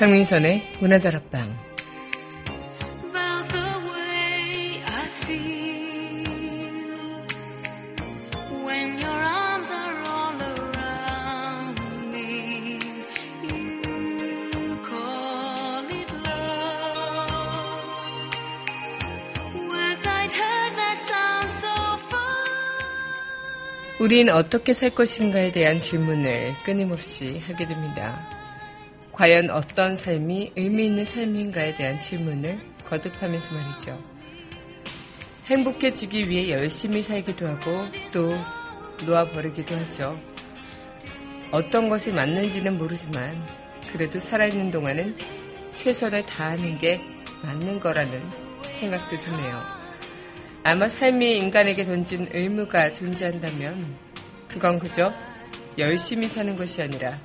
강민선의 문화다락방. 우린 어떻게 살 것인가에 대한 질문을 끊임없이 하게 됩니다. 과연 어떤 삶이 의미 있는 삶인가에 대한 질문을 거듭하면서 말이죠. 행복해지기 위해 열심히 살기도 하고 또 놓아버리기도 하죠. 어떤 것이 맞는지는 모르지만 그래도 살아있는 동안은 최선을 다하는 게 맞는 거라는 생각도 드네요. 아마 삶이 인간에게 던진 의무가 존재한다면 그건 그저 열심히 사는 것이 아니라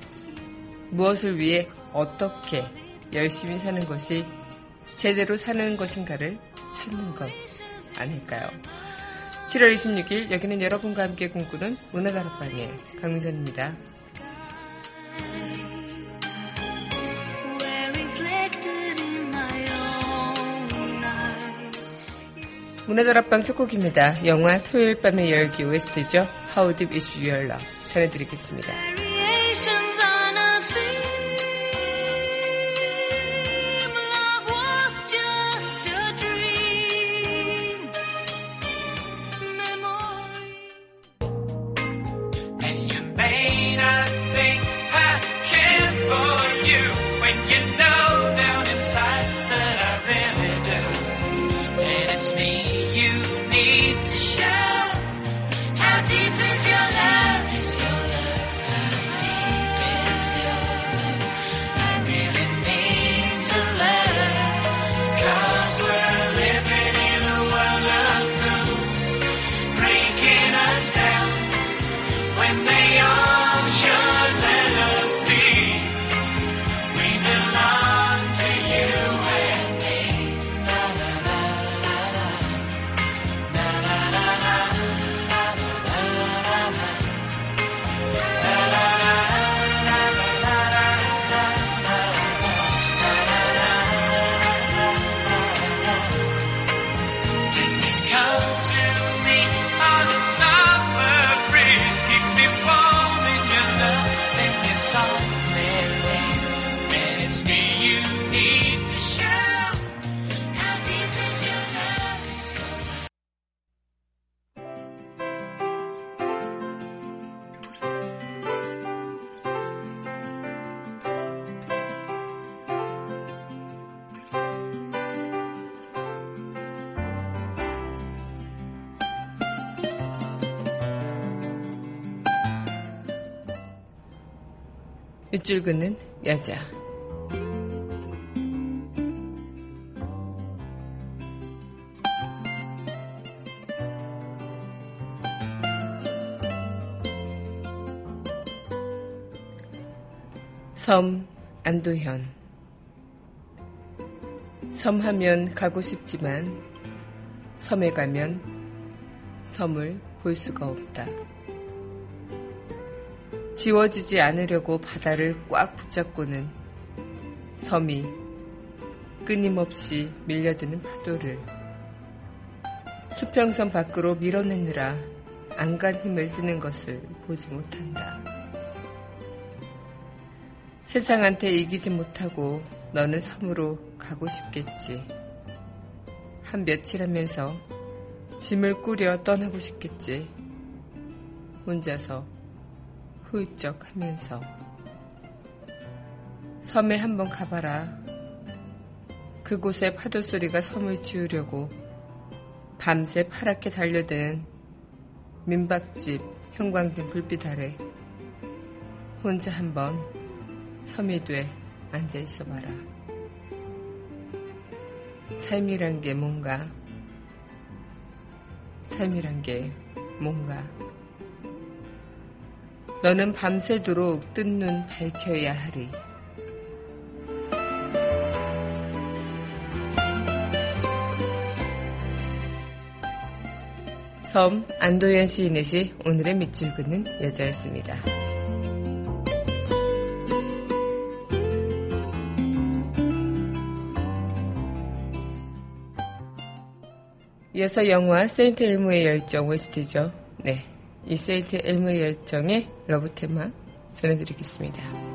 무엇을 위해 어떻게 열심히 사는 것이 제대로 사는 것인가를 찾는 것 아닐까요? 7월 26일 여기는 여러분과 함께 꿈꾸는 문화다락방의 강민선입니다. 문화다락방 첫 곡입니다. 영화 토요일 밤의 열기 OST죠. How Deep Is Your Love 전해드리겠습니다. 밑줄 긋는 여자. 섬 안도현 섬 하면 가고 싶지만 섬에 가면 섬을 볼 수가 없다. 지워지지 않으려고 바다를 꽉 붙잡고는 섬이 끊임없이 밀려드는 파도를 수평선 밖으로 밀어내느라 안간 힘을 쓰는 것을 보지 못한다. 세상한테 이기지 못하고 너는 섬으로 가고 싶겠지. 한 며칠 하면서 짐을 꾸려 떠나고 싶겠지. 혼자서 후이쩍 하면서 섬에 한번 가봐라. 그곳에 파도 소리가 섬을 지우려고 밤새 파랗게 달려드는 민박집 형광등 불빛 아래 혼자 한번 섬이 돼 앉아 있어 봐라. 삶이란 게 뭔가, 삶이란 게 뭔가. 너는 밤새도록 뜬 눈 밝혀야 하리. 섬 안도현 시인의 시 오늘의 밑줄 긋는 여자였습니다. 이어서 영화 세인트 엘모의 열정 OST죠. 네. 이 세인트 엘모의 열정의 러브 테마 전해드리겠습니다.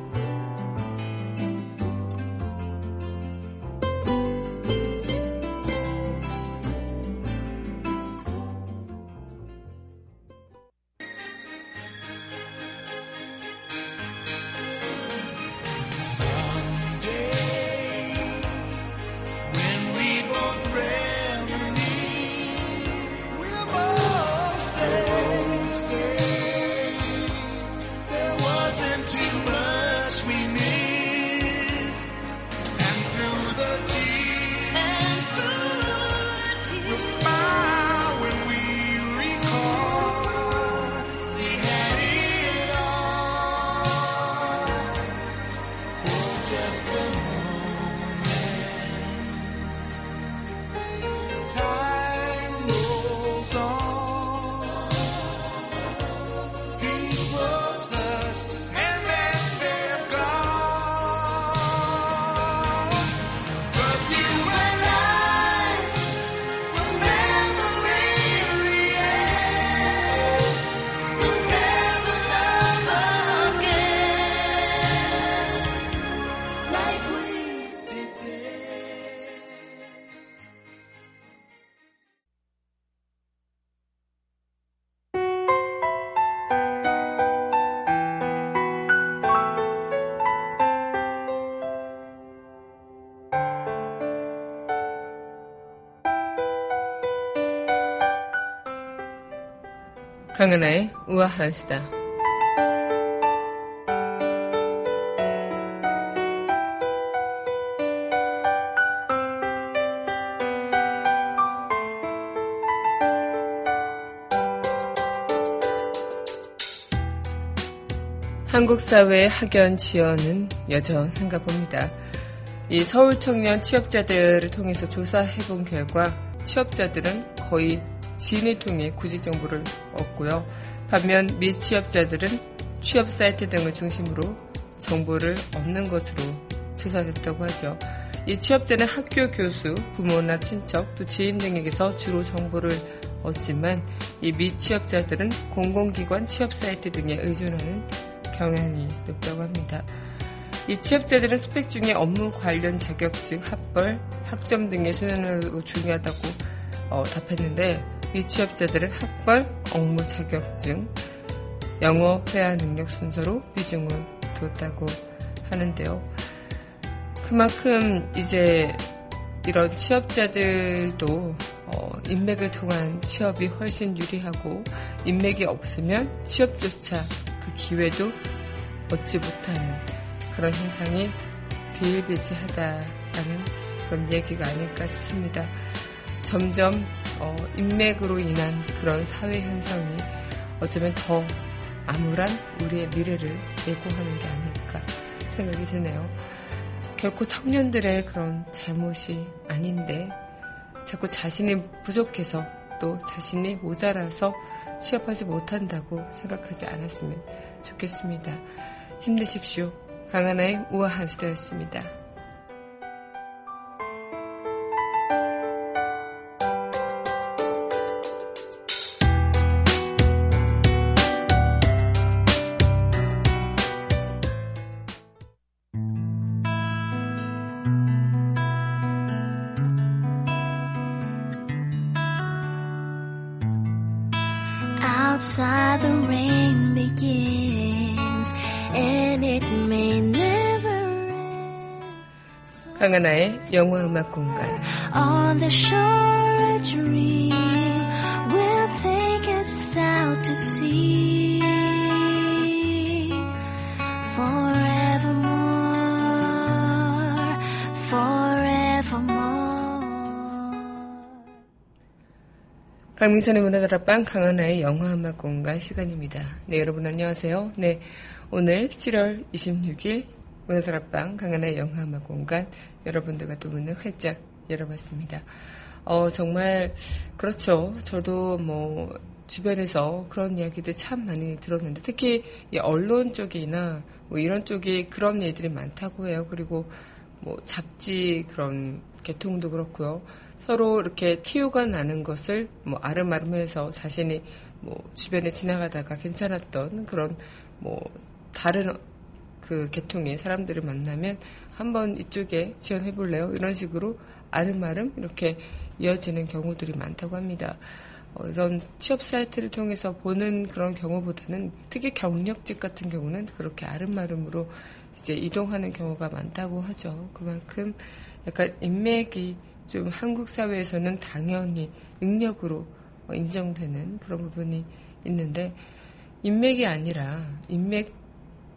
강은하의 우아한 수다. 한국 사회의 학연 지연은 여전한가 봅니다. 이 서울 청년 취업자들을 통해서 조사해본 결과 취업자들은 거의 지인을 통해 구직 정보를 얻고요. 반면 미취업자들은 취업 사이트 등을 중심으로 정보를 얻는 것으로 조사됐다고 하죠. 이 취업자는 학교 교수, 부모나 친척, 또 지인 등에게서 주로 정보를 얻지만 이 미취업자들은 공공기관 취업 사이트 등에 의존하는 경향이 높다고 합니다. 이 취업자들은 스펙 중에 업무 관련 자격증, 학벌, 학점 등의 수련을 중요하다고 어, 답했는데 미취업자들은 학벌, 업무 자격증, 영어 회화 능력 순서로 비중을 뒀다고 하는데요. 그만큼 이제 이런 취업자들도 어, 인맥을 통한 취업이 훨씬 유리하고 인맥이 없으면 취업조차 그 기회도 얻지 못하는 그런 현상이 비일비재하다라는 그런 얘기가 아닐까 싶습니다. 점점 어, 인맥으로 인한 그런 사회 현상이 어쩌면 더 암울한 우리의 미래를 예고하는 게 아닐까 생각이 드네요. 결코 청년들의 그런 잘못이 아닌데 자꾸 자신이 부족해서 또 자신이 모자라서 취업하지 못한다고 생각하지 않았으면 좋겠습니다. 힘내십시오. 강하나의 우아한 수다였습니다. 강하나의 영화 음악 공간 On the shore a dream will take us out to sea forevermore forevermore 강민선의 문화다락방 강하나의 영화 음악 공간 시간입니다. 네, 여러분 안녕하세요. 네, 오늘 7월 26일 문화다락방 강하나의 영화음악 공간 여러분들과 또 문을 활짝 열어봤습니다. 어, 정말 그렇죠. 저도 뭐 주변에서 그런 이야기들 참 많이 들었는데 특히 언론 쪽이나 뭐 이런 쪽이 그런 일들이 많다고 해요. 그리고 뭐 잡지 그런 개통도 그렇고요. 서로 이렇게 티오가 나는 것을 뭐 아름아름해서 자신이 뭐 주변에 지나가다가 괜찮았던 그런 뭐 다른 그 계통의 사람들을 만나면 한번 이쪽에 지원해 볼래요? 이런 식으로 아름아름 이렇게 이어지는 경우들이 많다고 합니다. 어, 이런 취업 사이트를 통해서 보는 그런 경우보다는 특히 경력직 같은 경우는 그렇게 아름아름으로 이제 이동하는 경우가 많다고 하죠. 그만큼 약간 인맥이 좀 한국 사회에서는 당연히 능력으로 인정되는 그런 부분이 있는데 인맥이 아니라 인맥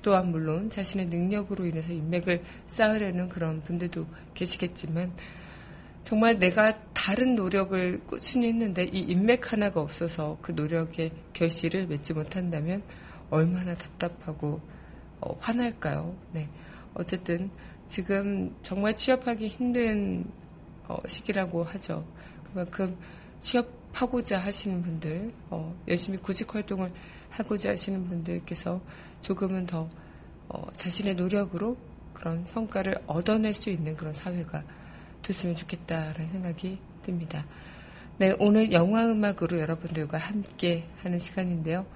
또한 물론 자신의 능력으로 인해서 인맥을 쌓으려는 그런 분들도 계시겠지만 정말 내가 다른 노력을 꾸준히 했는데 이 인맥 하나가 없어서 그 노력의 결실을 맺지 못한다면 얼마나 답답하고 어, 화날까요? 네. 어쨌든 지금 정말 취업하기 힘든 어, 시기라고 하죠. 그만큼 취업하고자 하시는 분들, 어, 열심히 구직 활동을 하고자 하시는 분들께서 조금은 더 어, 자신의 노력으로 그런 성과를 얻어낼 수 있는 그런 사회가 됐으면 좋겠다라는 생각이 듭니다. 네, 오늘 영화 음악으로 여러분들과 함께 하는 시간인데요.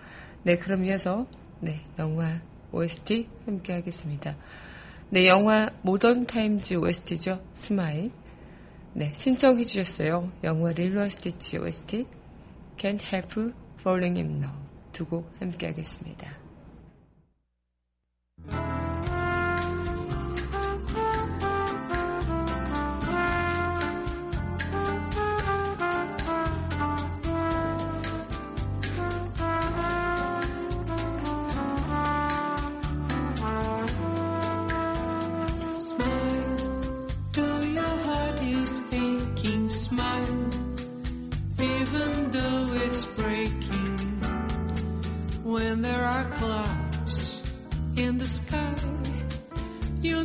네, 그럼 이어서 네, 영화 OST 함께 하겠습니다. 네, 영화 Modern Times OST죠. Smile. 네, 신청해 주셨어요. 영화 Lilo & Stitch OST Can't Help Falling in Love 두곡 함께 하겠습니다.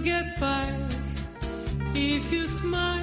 get by if you smile.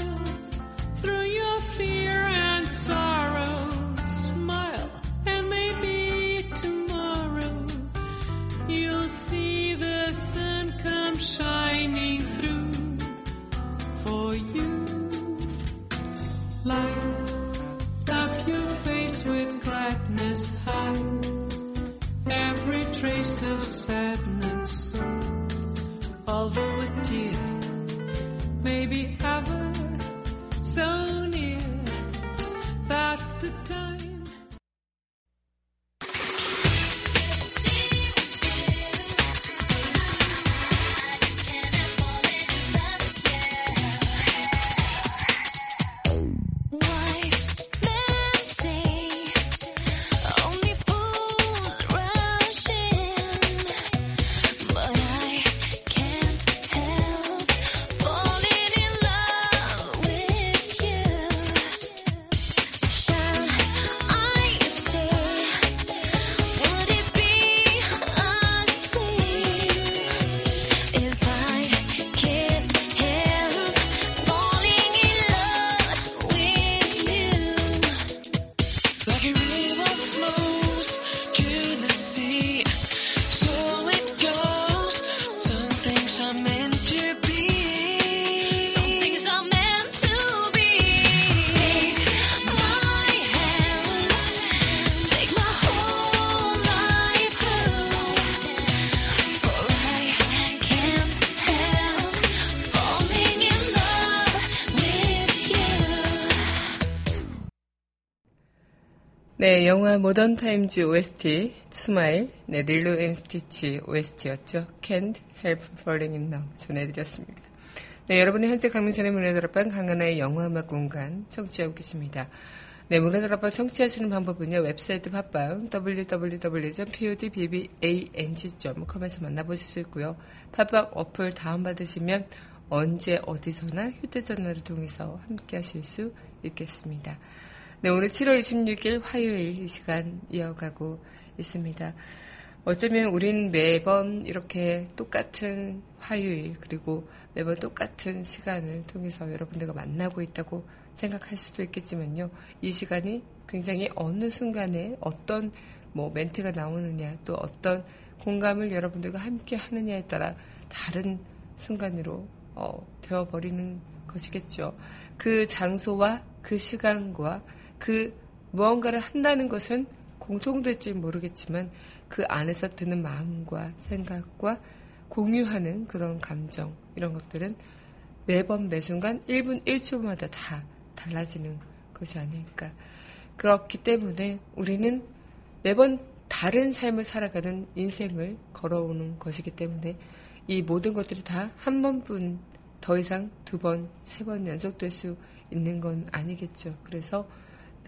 영화 Modern Times OST Smile, 네, Lilo and Stitch OST였죠. Can't Help Falling in Love 전해드렸습니다. 네, 여러분은 현재 강민선의 문화다락방 강하나의 영화음악 공간 청취하고 계십니다. 네, 문화다락방 청취하시는 방법은요. 웹사이트 팟빵 www.podbbang.com에서 만나보실 수 있고요. 팟빵 어플 다운받으시면 언제 어디서나 휴대전화를 통해서 함께 하실 수 있겠습니다. 네, 오늘 7월 26일 화요일 이 시간 이어가고 있습니다. 어쩌면 우린 매번 이렇게 똑같은 화요일 그리고 매번 똑같은 시간을 통해서 여러분들과 만나고 있다고 생각할 수도 있겠지만요. 이 시간이 굉장히 어느 순간에 어떤 뭐 멘트가 나오느냐 또 어떤 공감을 여러분들과 함께 하느냐에 따라 다른 순간으로 어, 되어버리는 것이겠죠. 그 장소와 그 시간과 그 무언가를 한다는 것은 공통될지 모르겠지만 그 안에서 드는 마음과 생각과 공유하는 그런 감정 이런 것들은 매번 매순간 1분 1초마다 다 달라지는 것이 아닐까. 그렇기 때문에 우리는 매번 다른 삶을 살아가는 인생을 걸어오는 것이기 때문에 이 모든 것들이 다 한 번뿐 더 이상 두 번, 세 번 연속될 수 있는 건 아니겠죠. 그래서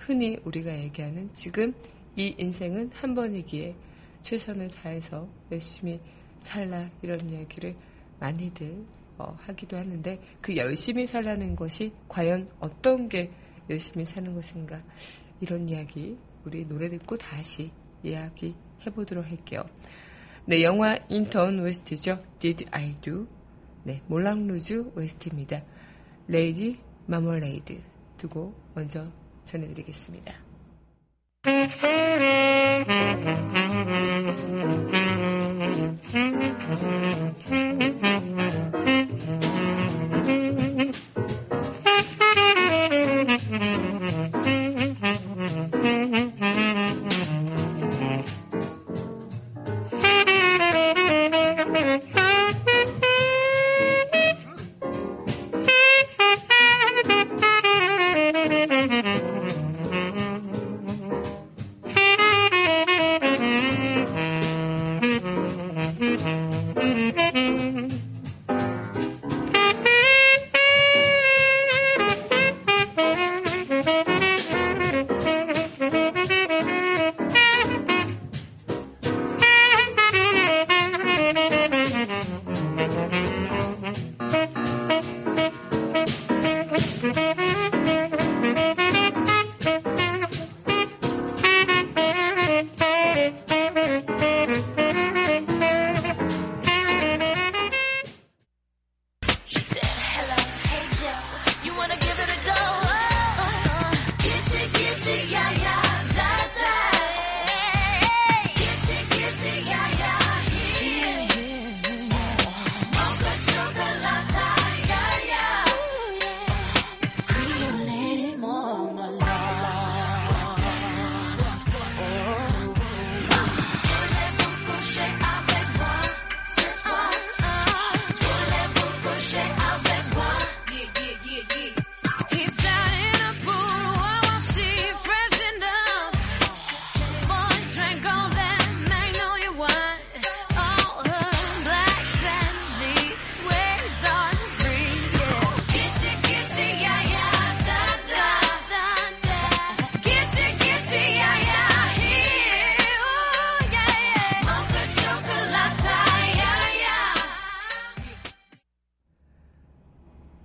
흔히 우리가 얘기하는 지금 이 인생은 한 번이기에 최선을 다해서 열심히 살라 이런 이야기를 많이들 어, 하기도 하는데 그 열심히 살라는 것이 과연 어떤 게 열심히 사는 것인가 이런 이야기 우리 노래 듣고 다시 이야기 해보도록 할게요. 네, 영화 인턴 OST죠. Did I Do? 네, 몰랑루즈 OST입니다. 레이디 마멀레이드 두고 먼저 전해드리겠습니다.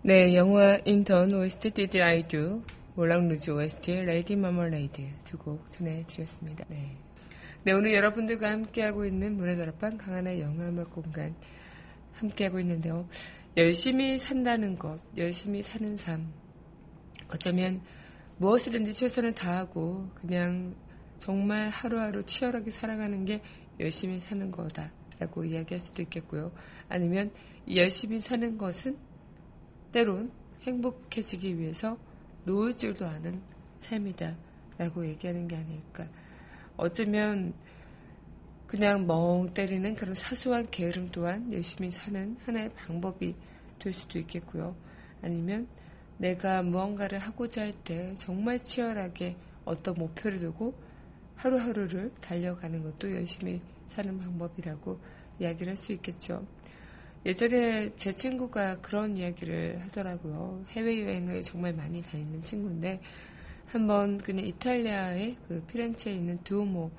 네, 영화 인턴 OST Did I Do Moulin Rouge OST Lady Marmalade 두 곡 전해드렸습니다. 네. 네, 오늘 여러분들과 함께하고 있는 문화 다락방 강하나의 영화음악 공간 함께하고 있는데요. 열심히 산다는 것, 열심히 사는 삶. 어쩌면 무엇이든지 최선을 다하고 그냥 정말 하루하루 치열하게 살아가는 게 열심히 사는 거다라고 이야기할 수도 있겠고요. 아니면 열심히 사는 것은 때론 행복해지기 위해서 놓을 줄도 아는 삶이다. 라고 얘기하는 게 아닐까. 어쩌면 그냥 멍 때리는 그런 사소한 게으름 또한 열심히 사는 하나의 방법이 될 수도 있겠고요. 아니면 내가 무언가를 하고자 할 때 정말 치열하게 어떤 목표를 두고 하루하루를 달려가는 것도 열심히 사는 방법이라고 이야기를 할 수 있겠죠. 예전에 제 친구가 그런 이야기를 하더라고요. 해외여행을 정말 많이 다니는 친구인데, 한번 그냥 이탈리아의 그 피렌체에 있는 두오모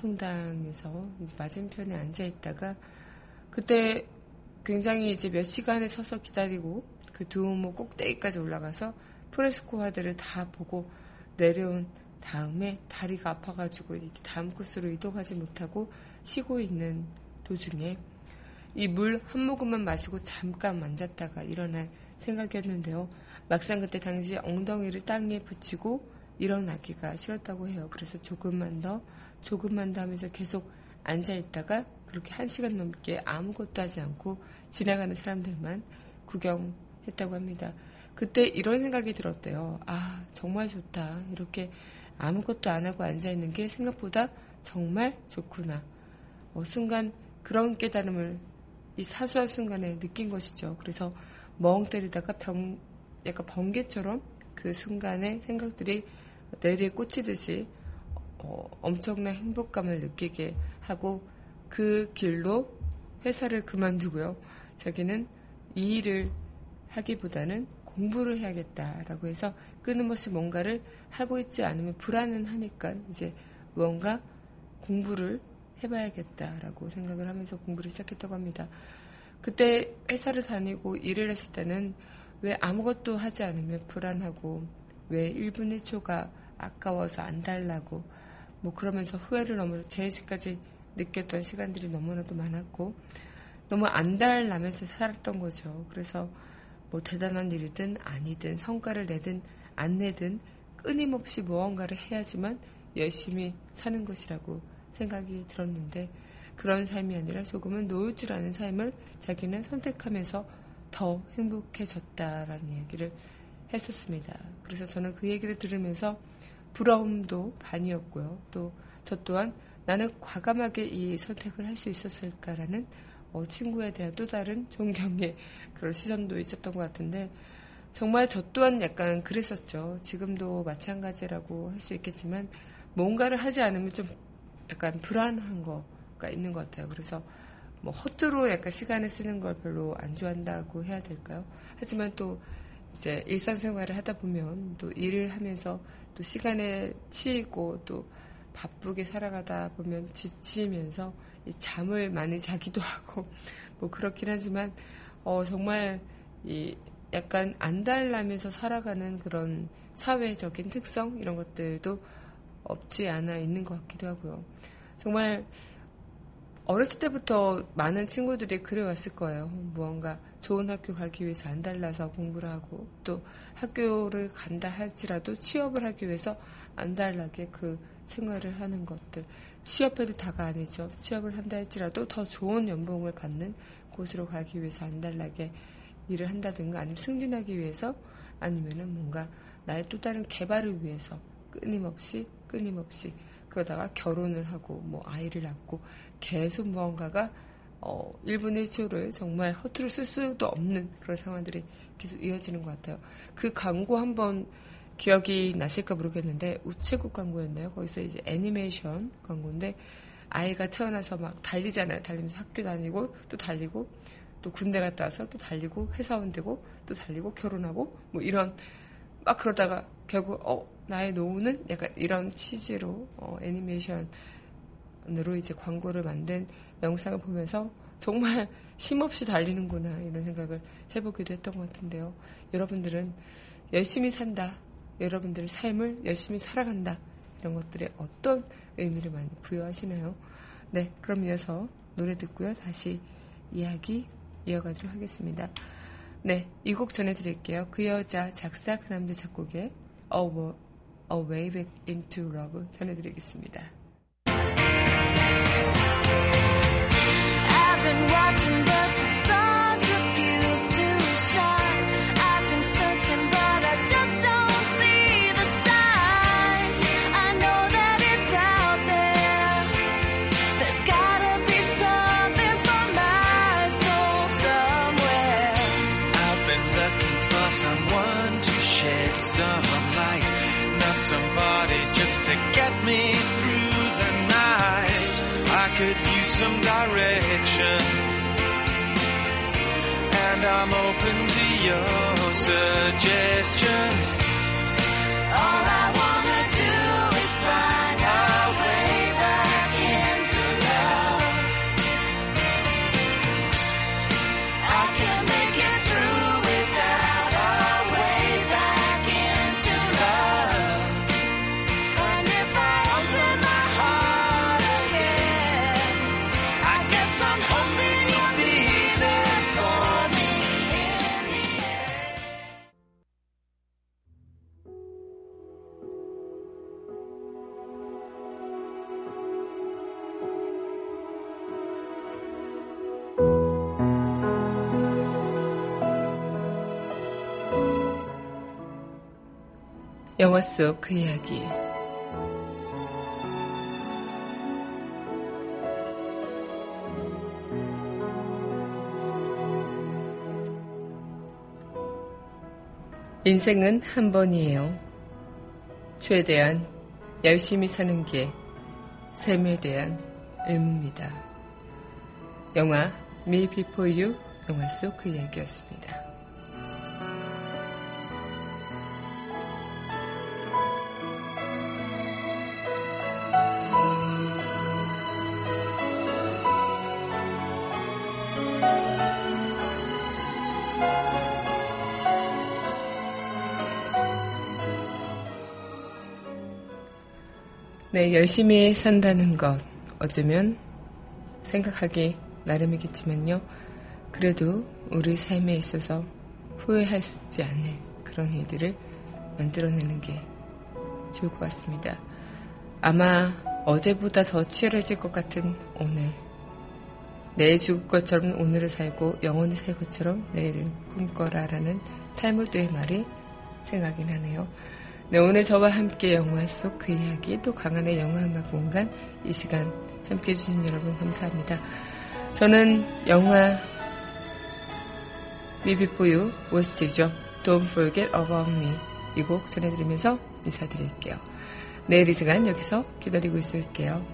성당에서 이제 맞은편에 앉아 있다가, 그때 굉장히 이제 몇 시간을 서서 기다리고, 그 두오모 꼭대기까지 올라가서 프레스코 화들을 다 보고 내려온 다음에 다리가 아파가지고 이제 다음 코스로 이동하지 못하고 쉬고 있는 도중에 이 물 한 모금만 마시고 잠깐 앉았다가 일어날 생각이었는데요. 막상 그때 당시 엉덩이를 땅에 붙이고 일어나기가 싫었다고 해요. 그래서 조금만 더, 조금만 더 하면서 계속 앉아있다가 그렇게 한 시간 넘게 아무것도 하지 않고 지나가는 사람들만 구경했다고 합니다. 그때 이런 생각이 들었대요. 아, 정말 좋다. 이렇게 아무것도 안 하고 앉아있는 게 생각보다 정말 좋구나. 어, 순간 그런 깨달음을 이 사소한 순간에 느낀 것이죠. 그래서 멍 때리다가 병, 약간 번개처럼 그 순간에 생각들이 내리에 꽂히듯이 어, 엄청난 행복감을 느끼게 하고 그 길로 회사를 그만두고요. 자기는 이 일을 하기보다는 공부를 해야겠다라고 해서 끊임없이 뭔가를 하고 있지 않으면 불안은 하니까 이제 무언가 공부를 해봐야겠다라고 생각을 하면서 공부를 시작했다고 합니다. 그때 회사를 다니고 일을 했을 때는 왜 아무것도 하지 않으면 불안하고 왜 1분 1초가 아까워서 안 달라고 뭐 그러면서 후회를 넘어서 제일시까지 느꼈던 시간들이 너무나도 많았고 너무 안달나면서 살았던 거죠. 그래서 뭐 대단한 일이든 아니든 성과를 내든 안 내든 끊임없이 무언가를 해야지만 열심히 사는 것이라고 생각이 들었는데 그런 삶이 아니라 조금은 놓을 줄 아는 삶을 자기는 선택하면서 더 행복해졌다라는 얘기를 했었습니다. 그래서 저는 그 얘기를 들으면서 부러움도 반이었고요. 또 저 또한 나는 과감하게 이 선택을 할 수 있었을까라는 어, 친구에 대한 또 다른 존경의 그런 시선도 있었던 것 같은데 정말 저 또한 약간 그랬었죠. 지금도 마찬가지라고 할 수 있겠지만 뭔가를 하지 않으면 좀 약간 불안한 거가 있는 것 같아요. 그래서 뭐 헛두로 약간 시간을 쓰는 걸 별로 안 좋아한다고 해야 될까요? 하지만 또 이제 일상생활을 하다 보면 또 일을 하면서 또 시간에 치이고 또 바쁘게 살아가다 보면 지치면서 잠을 많이 자기도 하고 뭐 그렇긴 하지만 어 정말 이 약간 안달나면서 살아가는 그런 사회적인 특성 이런 것들도 없지 않아 있는 것 같기도 하고요. 정말 어렸을 때부터 많은 친구들이 그래왔을 거예요. 무언가 좋은 학교 가기 위해서 안달나서 공부를 하고 또 학교를 간다 할지라도 취업을 하기 위해서 안달나게 그 생활을 하는 것들. 취업해도 다가 아니죠. 취업을 한다 할지라도 더 좋은 연봉을 받는 곳으로 가기 위해서 안달나게 일을 한다든가 아니면 승진하기 위해서 아니면은 뭔가 나의 또 다른 개발을 위해서 끊임없이 끊임없이 그러다가 결혼을 하고 뭐 아이를 낳고 계속 무언가가 어 1분 1초를 정말 허투루 쓸 수도 없는 그런 상황들이 계속 이어지는 것 같아요. 그 광고 한번 기억이 나실까 모르겠는데 우체국 광고였나요? 거기서 이제 애니메이션 광고인데 아이가 태어나서 막 달리잖아요. 달리면서 학교 다니고 또 달리고 또 군대 갔다 와서 또 달리고 회사원 되고 또 달리고 결혼하고 뭐 이런 막 그러다가 결국 어 나의 노후는 약간 이런 취지로 어, 애니메이션으로 이제 광고를 만든 영상을 보면서 정말 힘없이 달리는구나 이런 생각을 해보기도 했던 것 같은데요. 여러분들은 열심히 산다. 여러분들의 삶을 열심히 살아간다. 이런 것들에 어떤 의미를 많이 부여하시나요? 네, 그럼 이어서 노래 듣고요. 다시 이야기 이어가도록 하겠습니다. 네, 이 곡 전해드릴게요. 그 여자 작사, 그 남자 작곡의 A, A Way Back Into Love 전해드리겠습니다. I've been watching but the I'm open to your suggestions. 영화 속 그 이야기. 인생은 한 번이에요. 최대한 열심히 사는 게 삶에 대한 의무입니다. 영화 Me Before You 영화 속 그 이야기였습니다. 열심히 산다는 것, 어쩌면 생각하기 나름이겠지만요. 그래도 우리 삶에 있어서 후회하지 않을 그런 일들을 만들어내는 게 좋을 것 같습니다. 아마 어제보다 더 치열해질 것 같은 오늘. 내일 죽을 것처럼 오늘을 살고 영원히 살 것처럼 내일을 꿈꿔라라는 탈물드의 말이 생각이 나네요. 네, 오늘 저와 함께 영화 속 그 이야기 또 강한의 영화음악 공간 이 시간 함께 해주신 여러분 감사합니다. 저는 영화 미비포유 OST죠. Don't Forget About Me 이 곡 전해드리면서 인사드릴게요. 내일 이 시간 여기서 기다리고 있을게요.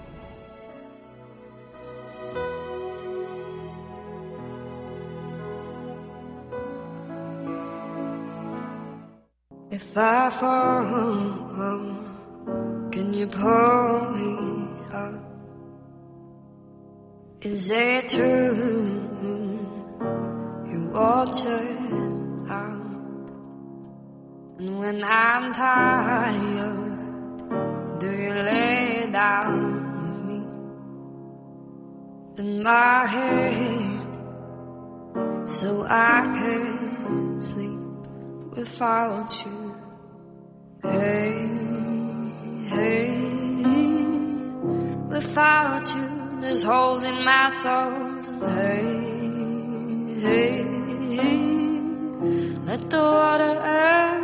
If I fall, can you pull me up? Is it true you watered out? And when I'm tired, do you lay down with me in my head so I can sleep without you? Hey, hey, without you, there's holes in my soul. And hey, hey, hey, let the water end.